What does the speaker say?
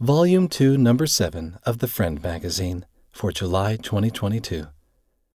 Volume 2, Number 7 of the Friend Magazine for July 2022.